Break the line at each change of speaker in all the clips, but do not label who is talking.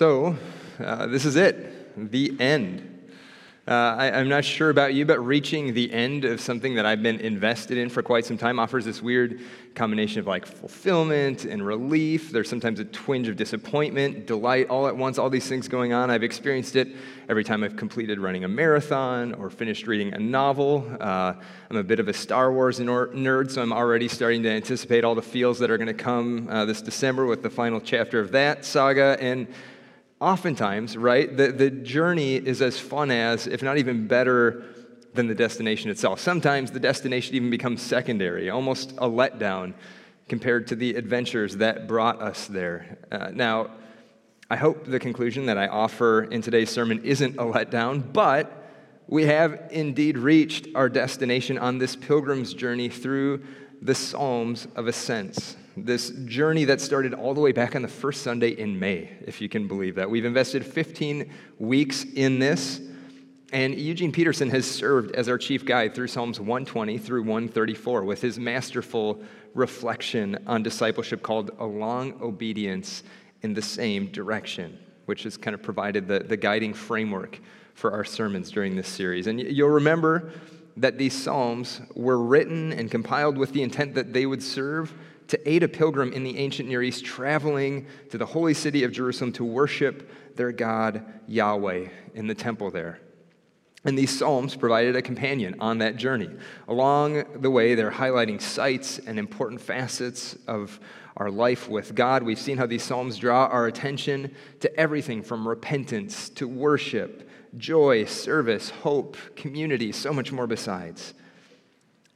So, uh, this is it, the end. Uh, I, am not sure about you, but reaching the end of something that I've been invested in for quite some time offers this weird combination of like fulfillment and relief. There's sometimes a twinge of disappointment, delight, all at once, all these things going on. I've experienced it every time I've completed running a marathon or finished reading a novel. Uh, I'm a bit of a Star Wars nerd, so I'm already starting to anticipate all the feels that are going to come uh, this December with the final chapter of that saga. And oftentimes, right, the, the journey is as fun as, if not even better, than the destination itself. Sometimes the destination even becomes secondary, almost a letdown compared to the adventures that brought us there. Uh, now, I hope the conclusion that I offer in today's sermon isn't a letdown, but we have indeed reached our destination on this pilgrim's journey through the Psalms of Ascents this journey that started all the way back on the first Sunday in May, if you can believe that. We've invested 15 weeks in this, and Eugene Peterson has served as our chief guide through Psalms 120 through 134 with his masterful reflection on discipleship called A Long Obedience in the Same Direction, which has kind of provided the, the guiding framework for our sermons during this series. And you'll remember that these Psalms were written and compiled with the intent that they would serve to aid a pilgrim in the ancient Near East traveling to the holy city of Jerusalem to worship their God Yahweh in the temple there. And these Psalms provided a companion on that journey. Along the way, they're highlighting sites and important facets of our life with God. We've seen how these Psalms draw our attention to everything from repentance to worship, joy, service, hope, community, so much more besides.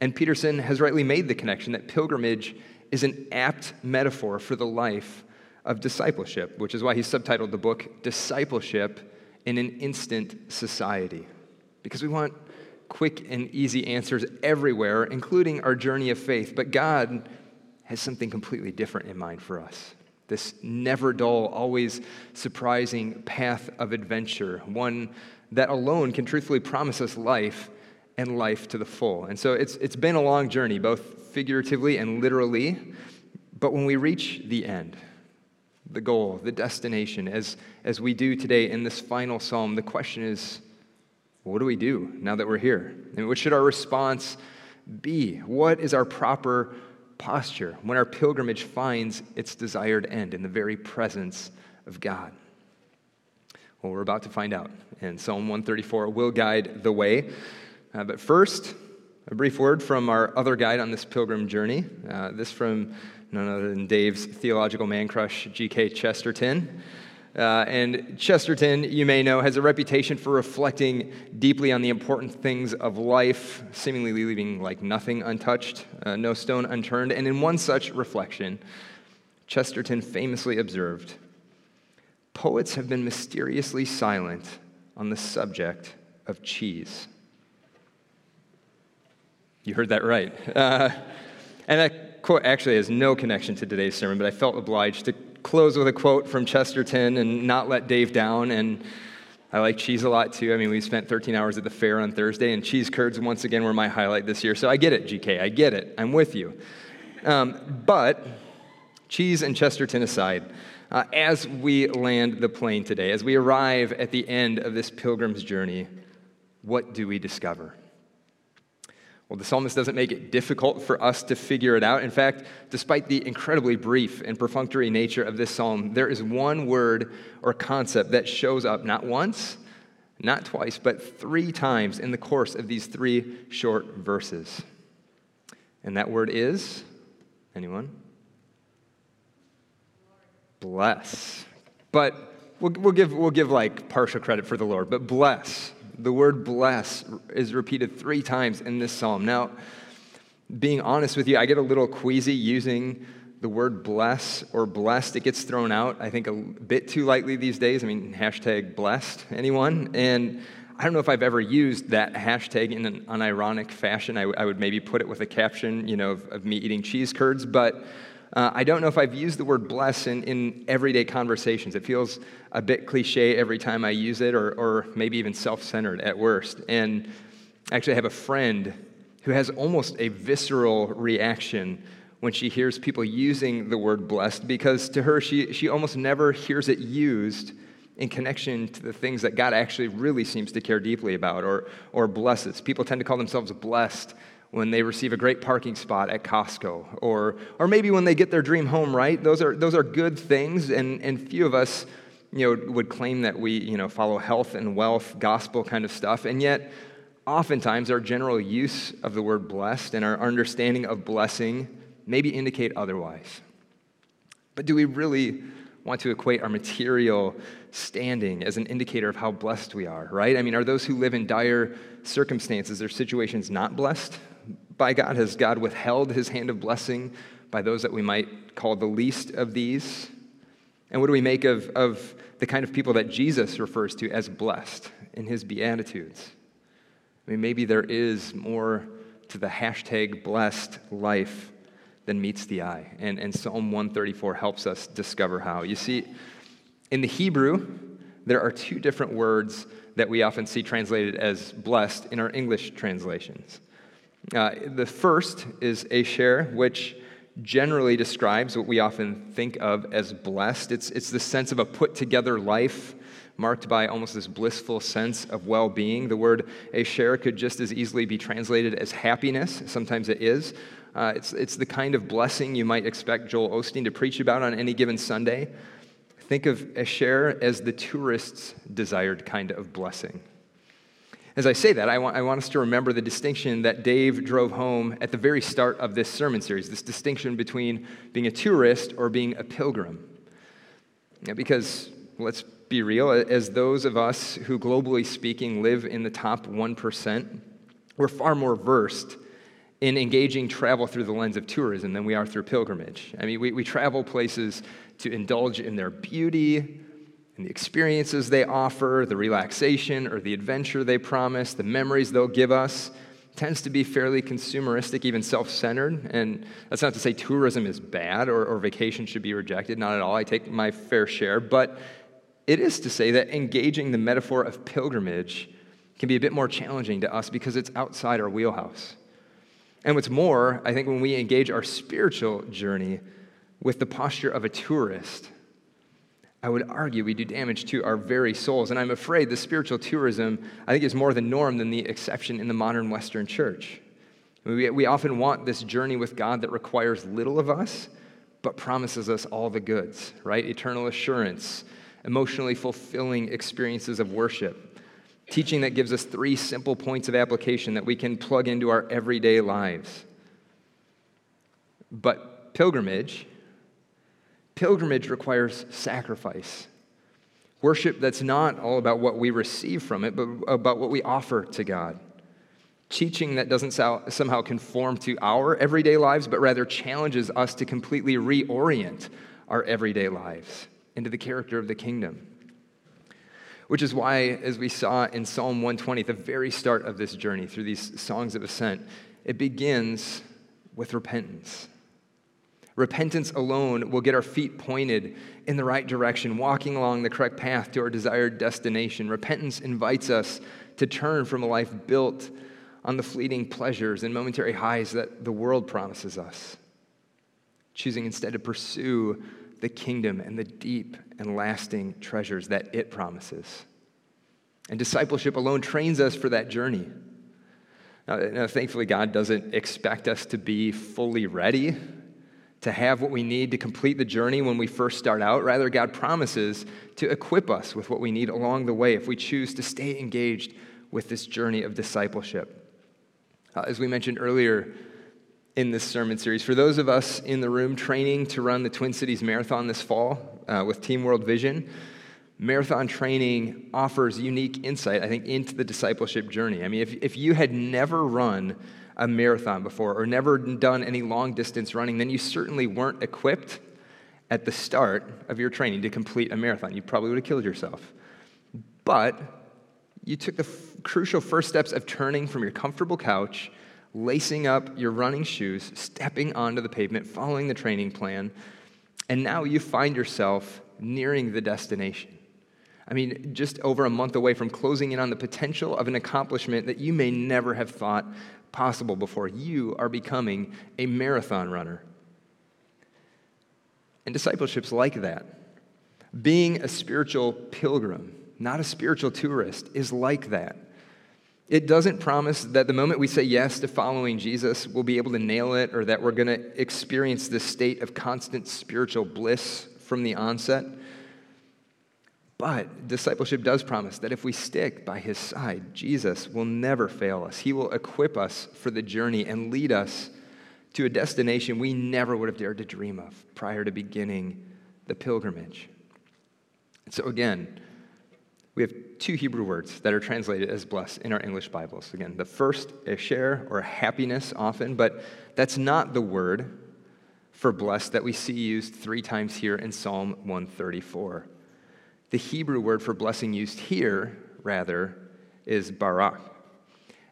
And Peterson has rightly made the connection that pilgrimage is an apt metaphor for the life of discipleship, which is why he subtitled the book Discipleship in an Instant Society. Because we want quick and easy answers everywhere, including our journey of faith. But God has something completely different in mind for us. This never dull, always surprising path of adventure, one that alone can truthfully promise us life and life to the full. And so it's, it's been a long journey, both figuratively and literally. But when we reach the end, the goal, the destination, as, as we do today in this final psalm, the question is what do we do now that we're here? And what should our response be? What is our proper posture when our pilgrimage finds its desired end in the very presence of God? Well, we're about to find out. And Psalm 134 will guide the way. Uh, but first, a brief word from our other guide on this pilgrim journey. Uh, this from none other than Dave's theological man crush, G.K. Chesterton. Uh, and Chesterton, you may know, has a reputation for reflecting deeply on the important things of life, seemingly leaving like nothing untouched, uh, no stone unturned. And in one such reflection, Chesterton famously observed Poets have been mysteriously silent on the subject of cheese. You heard that right. Uh, and that quote actually has no connection to today's sermon, but I felt obliged to close with a quote from Chesterton and not let Dave down. And I like cheese a lot too. I mean, we spent 13 hours at the fair on Thursday, and cheese curds once again were my highlight this year. So I get it, GK. I get it. I'm with you. Um, but cheese and Chesterton aside, uh, as we land the plane today, as we arrive at the end of this pilgrim's journey, what do we discover? Well, the psalmist doesn't make it difficult for us to figure it out. In fact, despite the incredibly brief and perfunctory nature of this psalm, there is one word or concept that shows up not once, not twice, but three times in the course of these three short verses. And that word is anyone? Bless. But we'll, we'll, give, we'll give like partial credit for the Lord, but bless the word bless is repeated three times in this psalm. Now, being honest with you, I get a little queasy using the word bless or blessed. It gets thrown out, I think, a bit too lightly these days. I mean, hashtag blessed, anyone? And I don't know if I've ever used that hashtag in an unironic fashion. I, w- I would maybe put it with a caption, you know, of, of me eating cheese curds, but uh, I don't know if I've used the word bless in, in everyday conversations. It feels a bit cliche every time I use it, or, or maybe even self centered at worst. And actually, I have a friend who has almost a visceral reaction when she hears people using the word blessed because to her, she, she almost never hears it used in connection to the things that God actually really seems to care deeply about or, or blesses. People tend to call themselves blessed when they receive a great parking spot at Costco, or, or maybe when they get their dream home, right? Those are, those are good things, and, and few of us you know, would claim that we you know, follow health and wealth, gospel kind of stuff, and yet oftentimes our general use of the word blessed and our understanding of blessing maybe indicate otherwise. But do we really want to equate our material standing as an indicator of how blessed we are, right? I mean, are those who live in dire circumstances their situations not blessed? By God? Has God withheld his hand of blessing by those that we might call the least of these? And what do we make of, of the kind of people that Jesus refers to as blessed in his Beatitudes? I mean, maybe there is more to the hashtag blessed life than meets the eye. And, and Psalm 134 helps us discover how. You see, in the Hebrew, there are two different words that we often see translated as blessed in our English translations. Uh, the first is Asher, which generally describes what we often think of as blessed. It's, it's the sense of a put together life marked by almost this blissful sense of well being. The word Asher could just as easily be translated as happiness. Sometimes it is. Uh, it's, it's the kind of blessing you might expect Joel Osteen to preach about on any given Sunday. Think of Asher as the tourist's desired kind of blessing. As I say that, I want, I want us to remember the distinction that Dave drove home at the very start of this sermon series this distinction between being a tourist or being a pilgrim. Yeah, because let's be real, as those of us who, globally speaking, live in the top 1%, we're far more versed in engaging travel through the lens of tourism than we are through pilgrimage. I mean, we, we travel places to indulge in their beauty, and the experiences they offer, the relaxation or the adventure they promise, the memories they'll give us, tends to be fairly consumeristic, even self centered. And that's not to say tourism is bad or, or vacation should be rejected, not at all. I take my fair share. But it is to say that engaging the metaphor of pilgrimage can be a bit more challenging to us because it's outside our wheelhouse. And what's more, I think when we engage our spiritual journey with the posture of a tourist, I would argue we do damage to our very souls. And I'm afraid the spiritual tourism, I think, is more the norm than the exception in the modern Western church. We, we often want this journey with God that requires little of us, but promises us all the goods, right? Eternal assurance, emotionally fulfilling experiences of worship, teaching that gives us three simple points of application that we can plug into our everyday lives. But pilgrimage, Pilgrimage requires sacrifice. Worship that's not all about what we receive from it, but about what we offer to God. Teaching that doesn't somehow conform to our everyday lives, but rather challenges us to completely reorient our everyday lives into the character of the kingdom. Which is why, as we saw in Psalm 120, at the very start of this journey through these songs of ascent, it begins with repentance. Repentance alone will get our feet pointed in the right direction, walking along the correct path to our desired destination. Repentance invites us to turn from a life built on the fleeting pleasures and momentary highs that the world promises us, choosing instead to pursue the kingdom and the deep and lasting treasures that it promises. And discipleship alone trains us for that journey. Now, now, thankfully, God doesn't expect us to be fully ready to have what we need to complete the journey when we first start out. Rather, God promises to equip us with what we need along the way if we choose to stay engaged with this journey of discipleship. Uh, as we mentioned earlier in this sermon series, for those of us in the room training to run the Twin Cities Marathon this fall uh, with Team World Vision, marathon training offers unique insight, I think, into the discipleship journey. I mean, if, if you had never run a marathon before or never done any long distance running, then you certainly weren't equipped at the start of your training to complete a marathon. You probably would have killed yourself. But you took the f- crucial first steps of turning from your comfortable couch, lacing up your running shoes, stepping onto the pavement, following the training plan, and now you find yourself nearing the destination. I mean, just over a month away from closing in on the potential of an accomplishment that you may never have thought possible before you are becoming a marathon runner. And discipleship's like that. Being a spiritual pilgrim, not a spiritual tourist, is like that. It doesn't promise that the moment we say yes to following Jesus, we'll be able to nail it or that we're going to experience this state of constant spiritual bliss from the onset. But discipleship does promise that if we stick by his side, Jesus will never fail us. He will equip us for the journey and lead us to a destination we never would have dared to dream of prior to beginning the pilgrimage. So, again, we have two Hebrew words that are translated as bless in our English Bibles. Again, the first, is Asher or happiness often, but that's not the word for blessed that we see used three times here in Psalm 134. The Hebrew word for blessing used here, rather, is barak.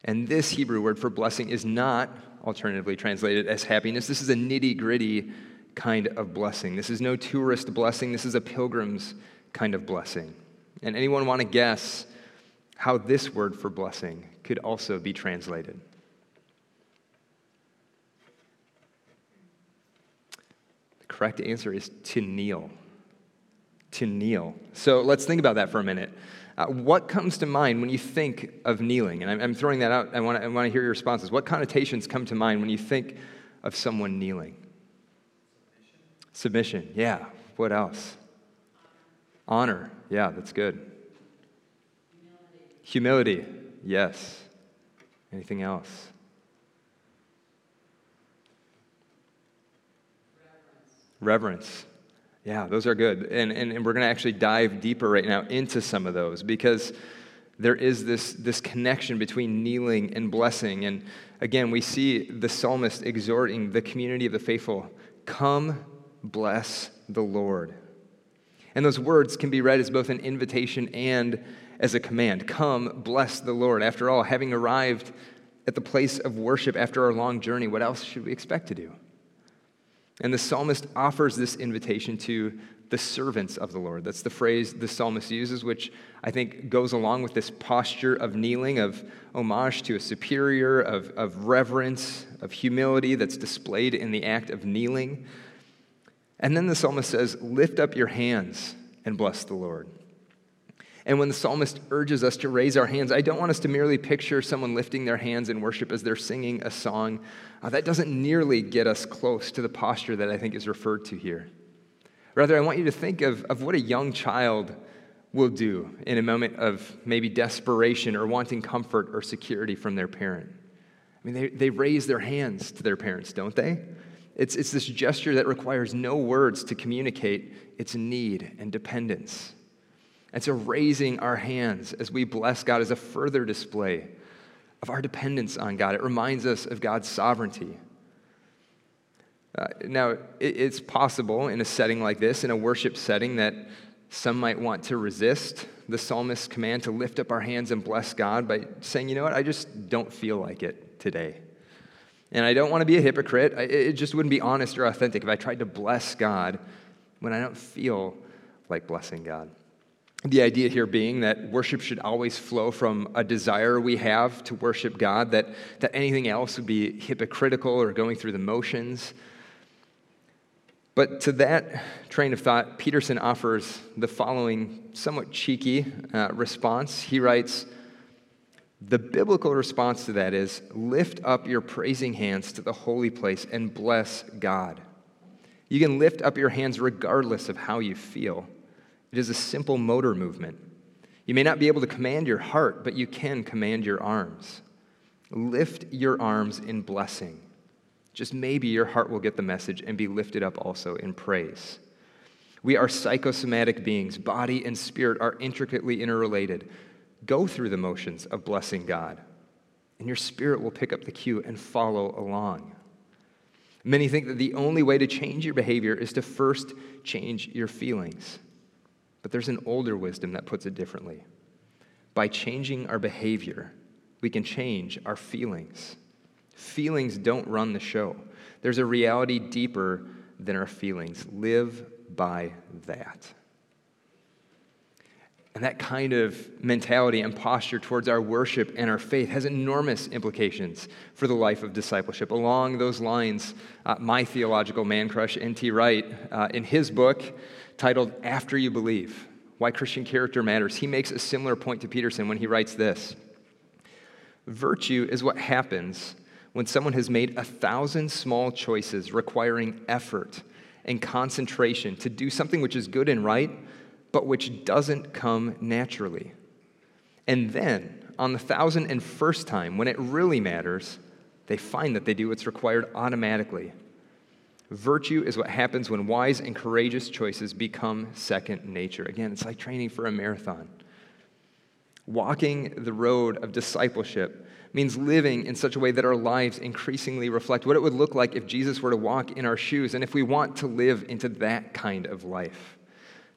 And this Hebrew word for blessing is not alternatively translated as happiness. This is a nitty gritty kind of blessing. This is no tourist blessing, this is a pilgrim's kind of blessing. And anyone want to guess how this word for blessing could also be translated? The correct answer is to kneel. To kneel. So let's think about that for a minute. Uh, what comes to mind when you think of kneeling? And I'm, I'm throwing that out. I want, to, I want to hear your responses. What connotations come to mind when you think of someone kneeling? Submission. Submission. Yeah. What else? Honor. Yeah, that's good. Humility. Humility. Yes. Anything else? Reverence. Reverence. Yeah, those are good. And, and, and we're going to actually dive deeper right now into some of those because there is this, this connection between kneeling and blessing. And again, we see the psalmist exhorting the community of the faithful come, bless the Lord. And those words can be read as both an invitation and as a command Come, bless the Lord. After all, having arrived at the place of worship after our long journey, what else should we expect to do? And the psalmist offers this invitation to the servants of the Lord. That's the phrase the psalmist uses, which I think goes along with this posture of kneeling, of homage to a superior, of, of reverence, of humility that's displayed in the act of kneeling. And then the psalmist says, Lift up your hands and bless the Lord. And when the psalmist urges us to raise our hands, I don't want us to merely picture someone lifting their hands in worship as they're singing a song. Uh, that doesn't nearly get us close to the posture that I think is referred to here. Rather, I want you to think of, of what a young child will do in a moment of maybe desperation or wanting comfort or security from their parent. I mean, they, they raise their hands to their parents, don't they? It's, it's this gesture that requires no words to communicate its need and dependence. And so, raising our hands as we bless God is a further display of our dependence on God. It reminds us of God's sovereignty. Uh, now, it, it's possible in a setting like this, in a worship setting, that some might want to resist the psalmist's command to lift up our hands and bless God by saying, you know what, I just don't feel like it today. And I don't want to be a hypocrite. It just wouldn't be honest or authentic if I tried to bless God when I don't feel like blessing God. The idea here being that worship should always flow from a desire we have to worship God, that, that anything else would be hypocritical or going through the motions. But to that train of thought, Peterson offers the following somewhat cheeky uh, response. He writes, the biblical response to that is lift up your praising hands to the holy place and bless God. You can lift up your hands regardless of how you feel. It is a simple motor movement. You may not be able to command your heart, but you can command your arms. Lift your arms in blessing. Just maybe your heart will get the message and be lifted up also in praise. We are psychosomatic beings. Body and spirit are intricately interrelated. Go through the motions of blessing God, and your spirit will pick up the cue and follow along. Many think that the only way to change your behavior is to first change your feelings. But there's an older wisdom that puts it differently. By changing our behavior, we can change our feelings. Feelings don't run the show. There's a reality deeper than our feelings. Live by that. And that kind of mentality and posture towards our worship and our faith has enormous implications for the life of discipleship. Along those lines, uh, my theological man crush, N.T. Wright, uh, in his book, titled After You Believe Why Christian Character Matters, he makes a similar point to Peterson when he writes this Virtue is what happens when someone has made a thousand small choices requiring effort and concentration to do something which is good and right, but which doesn't come naturally. And then, on the thousand and first time, when it really matters, they find that they do what's required automatically. Virtue is what happens when wise and courageous choices become second nature. Again, it's like training for a marathon. Walking the road of discipleship means living in such a way that our lives increasingly reflect what it would look like if Jesus were to walk in our shoes. And if we want to live into that kind of life,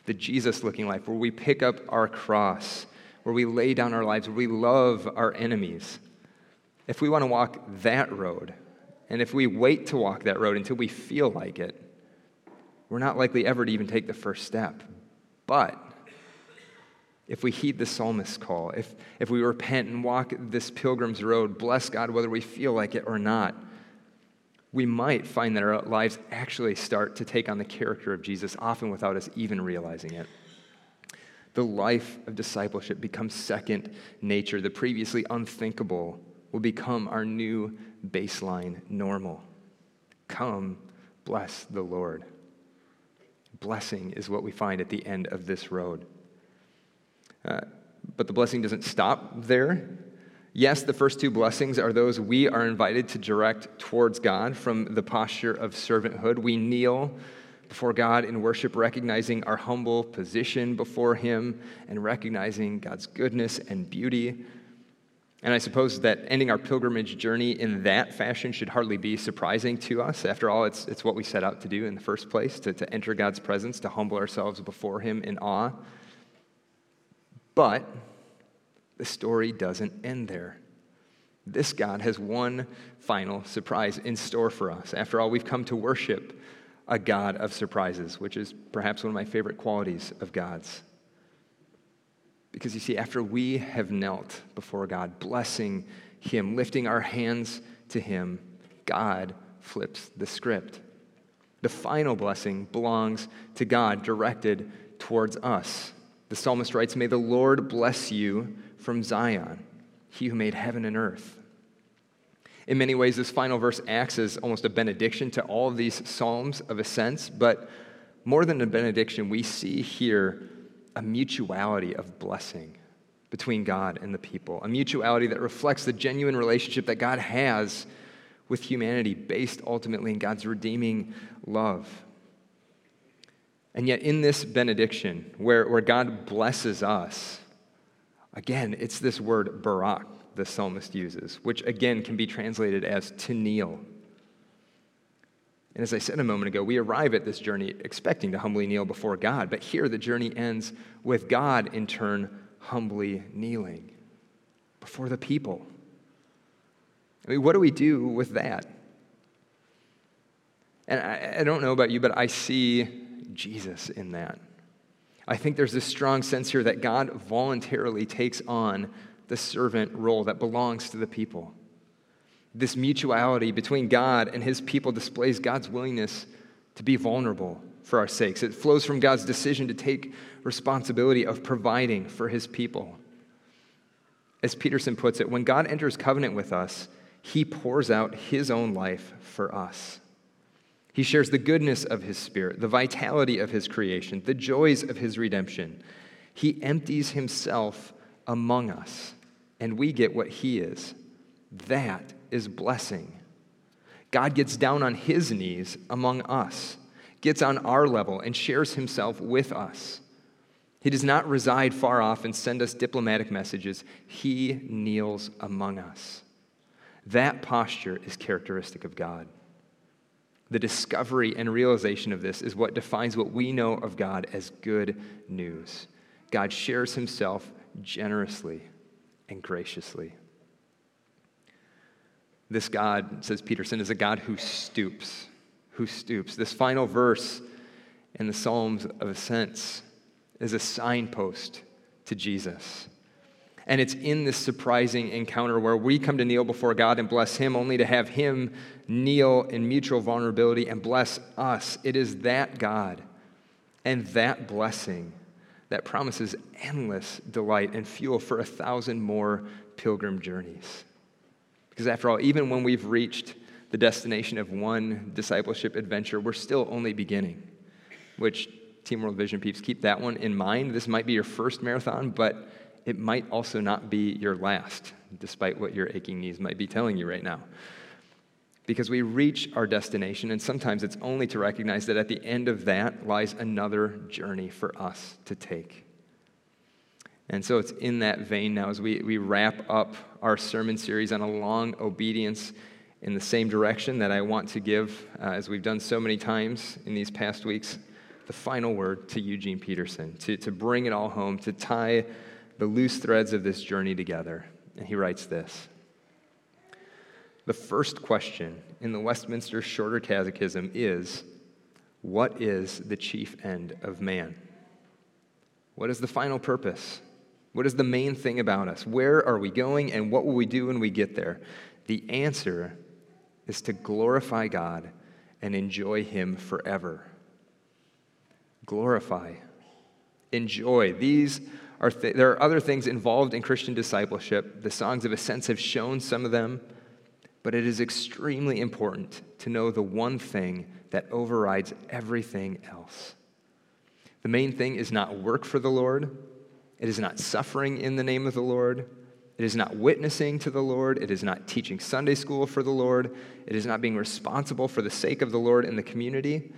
the Jesus looking life, where we pick up our cross, where we lay down our lives, where we love our enemies, if we want to walk that road, and if we wait to walk that road until we feel like it, we're not likely ever to even take the first step. But if we heed the psalmist's call, if, if we repent and walk this pilgrim's road, bless God whether we feel like it or not, we might find that our lives actually start to take on the character of Jesus, often without us even realizing it. The life of discipleship becomes second nature. The previously unthinkable will become our new baseline normal. Come, bless the Lord. Blessing is what we find at the end of this road. Uh, but the blessing doesn't stop there. Yes, the first two blessings are those we are invited to direct towards God from the posture of servanthood. We kneel before God in worship, recognizing our humble position before Him and recognizing God's goodness and beauty. And I suppose that ending our pilgrimage journey in that fashion should hardly be surprising to us. After all, it's, it's what we set out to do in the first place to, to enter God's presence, to humble ourselves before Him in awe. But the story doesn't end there. This God has one final surprise in store for us. After all, we've come to worship a God of surprises, which is perhaps one of my favorite qualities of God's. Because you see, after we have knelt before God, blessing Him, lifting our hands to Him, God flips the script. The final blessing belongs to God, directed towards us. The psalmist writes, May the Lord bless you from Zion, he who made heaven and earth. In many ways, this final verse acts as almost a benediction to all of these psalms of ascents, but more than a benediction, we see here a mutuality of blessing between God and the people, a mutuality that reflects the genuine relationship that God has with humanity, based ultimately in God's redeeming love. And yet, in this benediction, where, where God blesses us, again, it's this word barak the psalmist uses, which again can be translated as to kneel. And as I said a moment ago, we arrive at this journey expecting to humbly kneel before God, but here the journey ends with God in turn humbly kneeling before the people. I mean, what do we do with that? And I, I don't know about you, but I see Jesus in that. I think there's this strong sense here that God voluntarily takes on the servant role that belongs to the people. This mutuality between God and his people displays God's willingness to be vulnerable for our sakes. It flows from God's decision to take responsibility of providing for his people. As Peterson puts it, when God enters covenant with us, he pours out his own life for us. He shares the goodness of his spirit, the vitality of his creation, the joys of his redemption. He empties himself among us, and we get what he is. That is blessing. God gets down on his knees among us, gets on our level, and shares himself with us. He does not reside far off and send us diplomatic messages. He kneels among us. That posture is characteristic of God. The discovery and realization of this is what defines what we know of God as good news. God shares himself generously and graciously. This God, says Peterson, is a God who stoops, who stoops. This final verse in the Psalms of Ascents is a signpost to Jesus. And it's in this surprising encounter where we come to kneel before God and bless Him, only to have Him kneel in mutual vulnerability and bless us. It is that God And that blessing that promises endless delight and fuel for a thousand more pilgrim journeys. Because after all, even when we've reached the destination of one discipleship adventure, we're still only beginning. Which, Team World Vision peeps, keep that one in mind. This might be your first marathon, but it might also not be your last, despite what your aching knees might be telling you right now. Because we reach our destination, and sometimes it's only to recognize that at the end of that lies another journey for us to take. And so it's in that vein now as we, we wrap up our sermon series on a long obedience in the same direction that I want to give, uh, as we've done so many times in these past weeks, the final word to Eugene Peterson, to, to bring it all home, to tie the loose threads of this journey together. And he writes this The first question in the Westminster Shorter Catechism is What is the chief end of man? What is the final purpose? What is the main thing about us? Where are we going and what will we do when we get there? The answer is to glorify God and enjoy Him forever. Glorify, enjoy. These are th- there are other things involved in Christian discipleship. The songs of ascents have shown some of them, but it is extremely important to know the one thing that overrides everything else. The main thing is not work for the Lord, it is not suffering in the name of the Lord. It is not witnessing to the Lord. It is not teaching Sunday school for the Lord. It is not being responsible for the sake of the Lord in the community.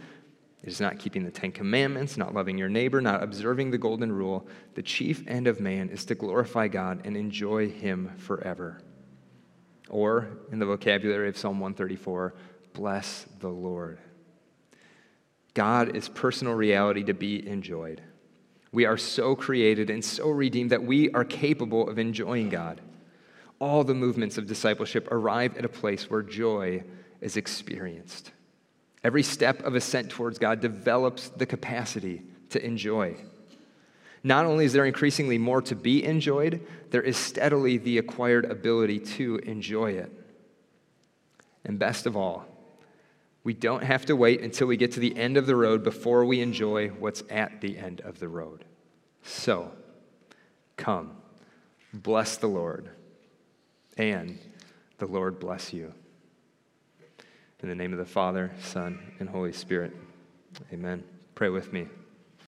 It is not keeping the Ten Commandments, not loving your neighbor, not observing the Golden Rule. The chief end of man is to glorify God and enjoy Him forever. Or, in the vocabulary of Psalm 134, bless the Lord. God is personal reality to be enjoyed. We are so created and so redeemed that we are capable of enjoying God. All the movements of discipleship arrive at a place where joy is experienced. Every step of ascent towards God develops the capacity to enjoy. Not only is there increasingly more to be enjoyed, there is steadily the acquired ability to enjoy it. And best of all, we don't have to wait until we get to the end of the road before we enjoy what's at the end of the road. So, come, bless the Lord, and the Lord bless you. In the name of the Father, Son, and Holy Spirit, amen. Pray with me.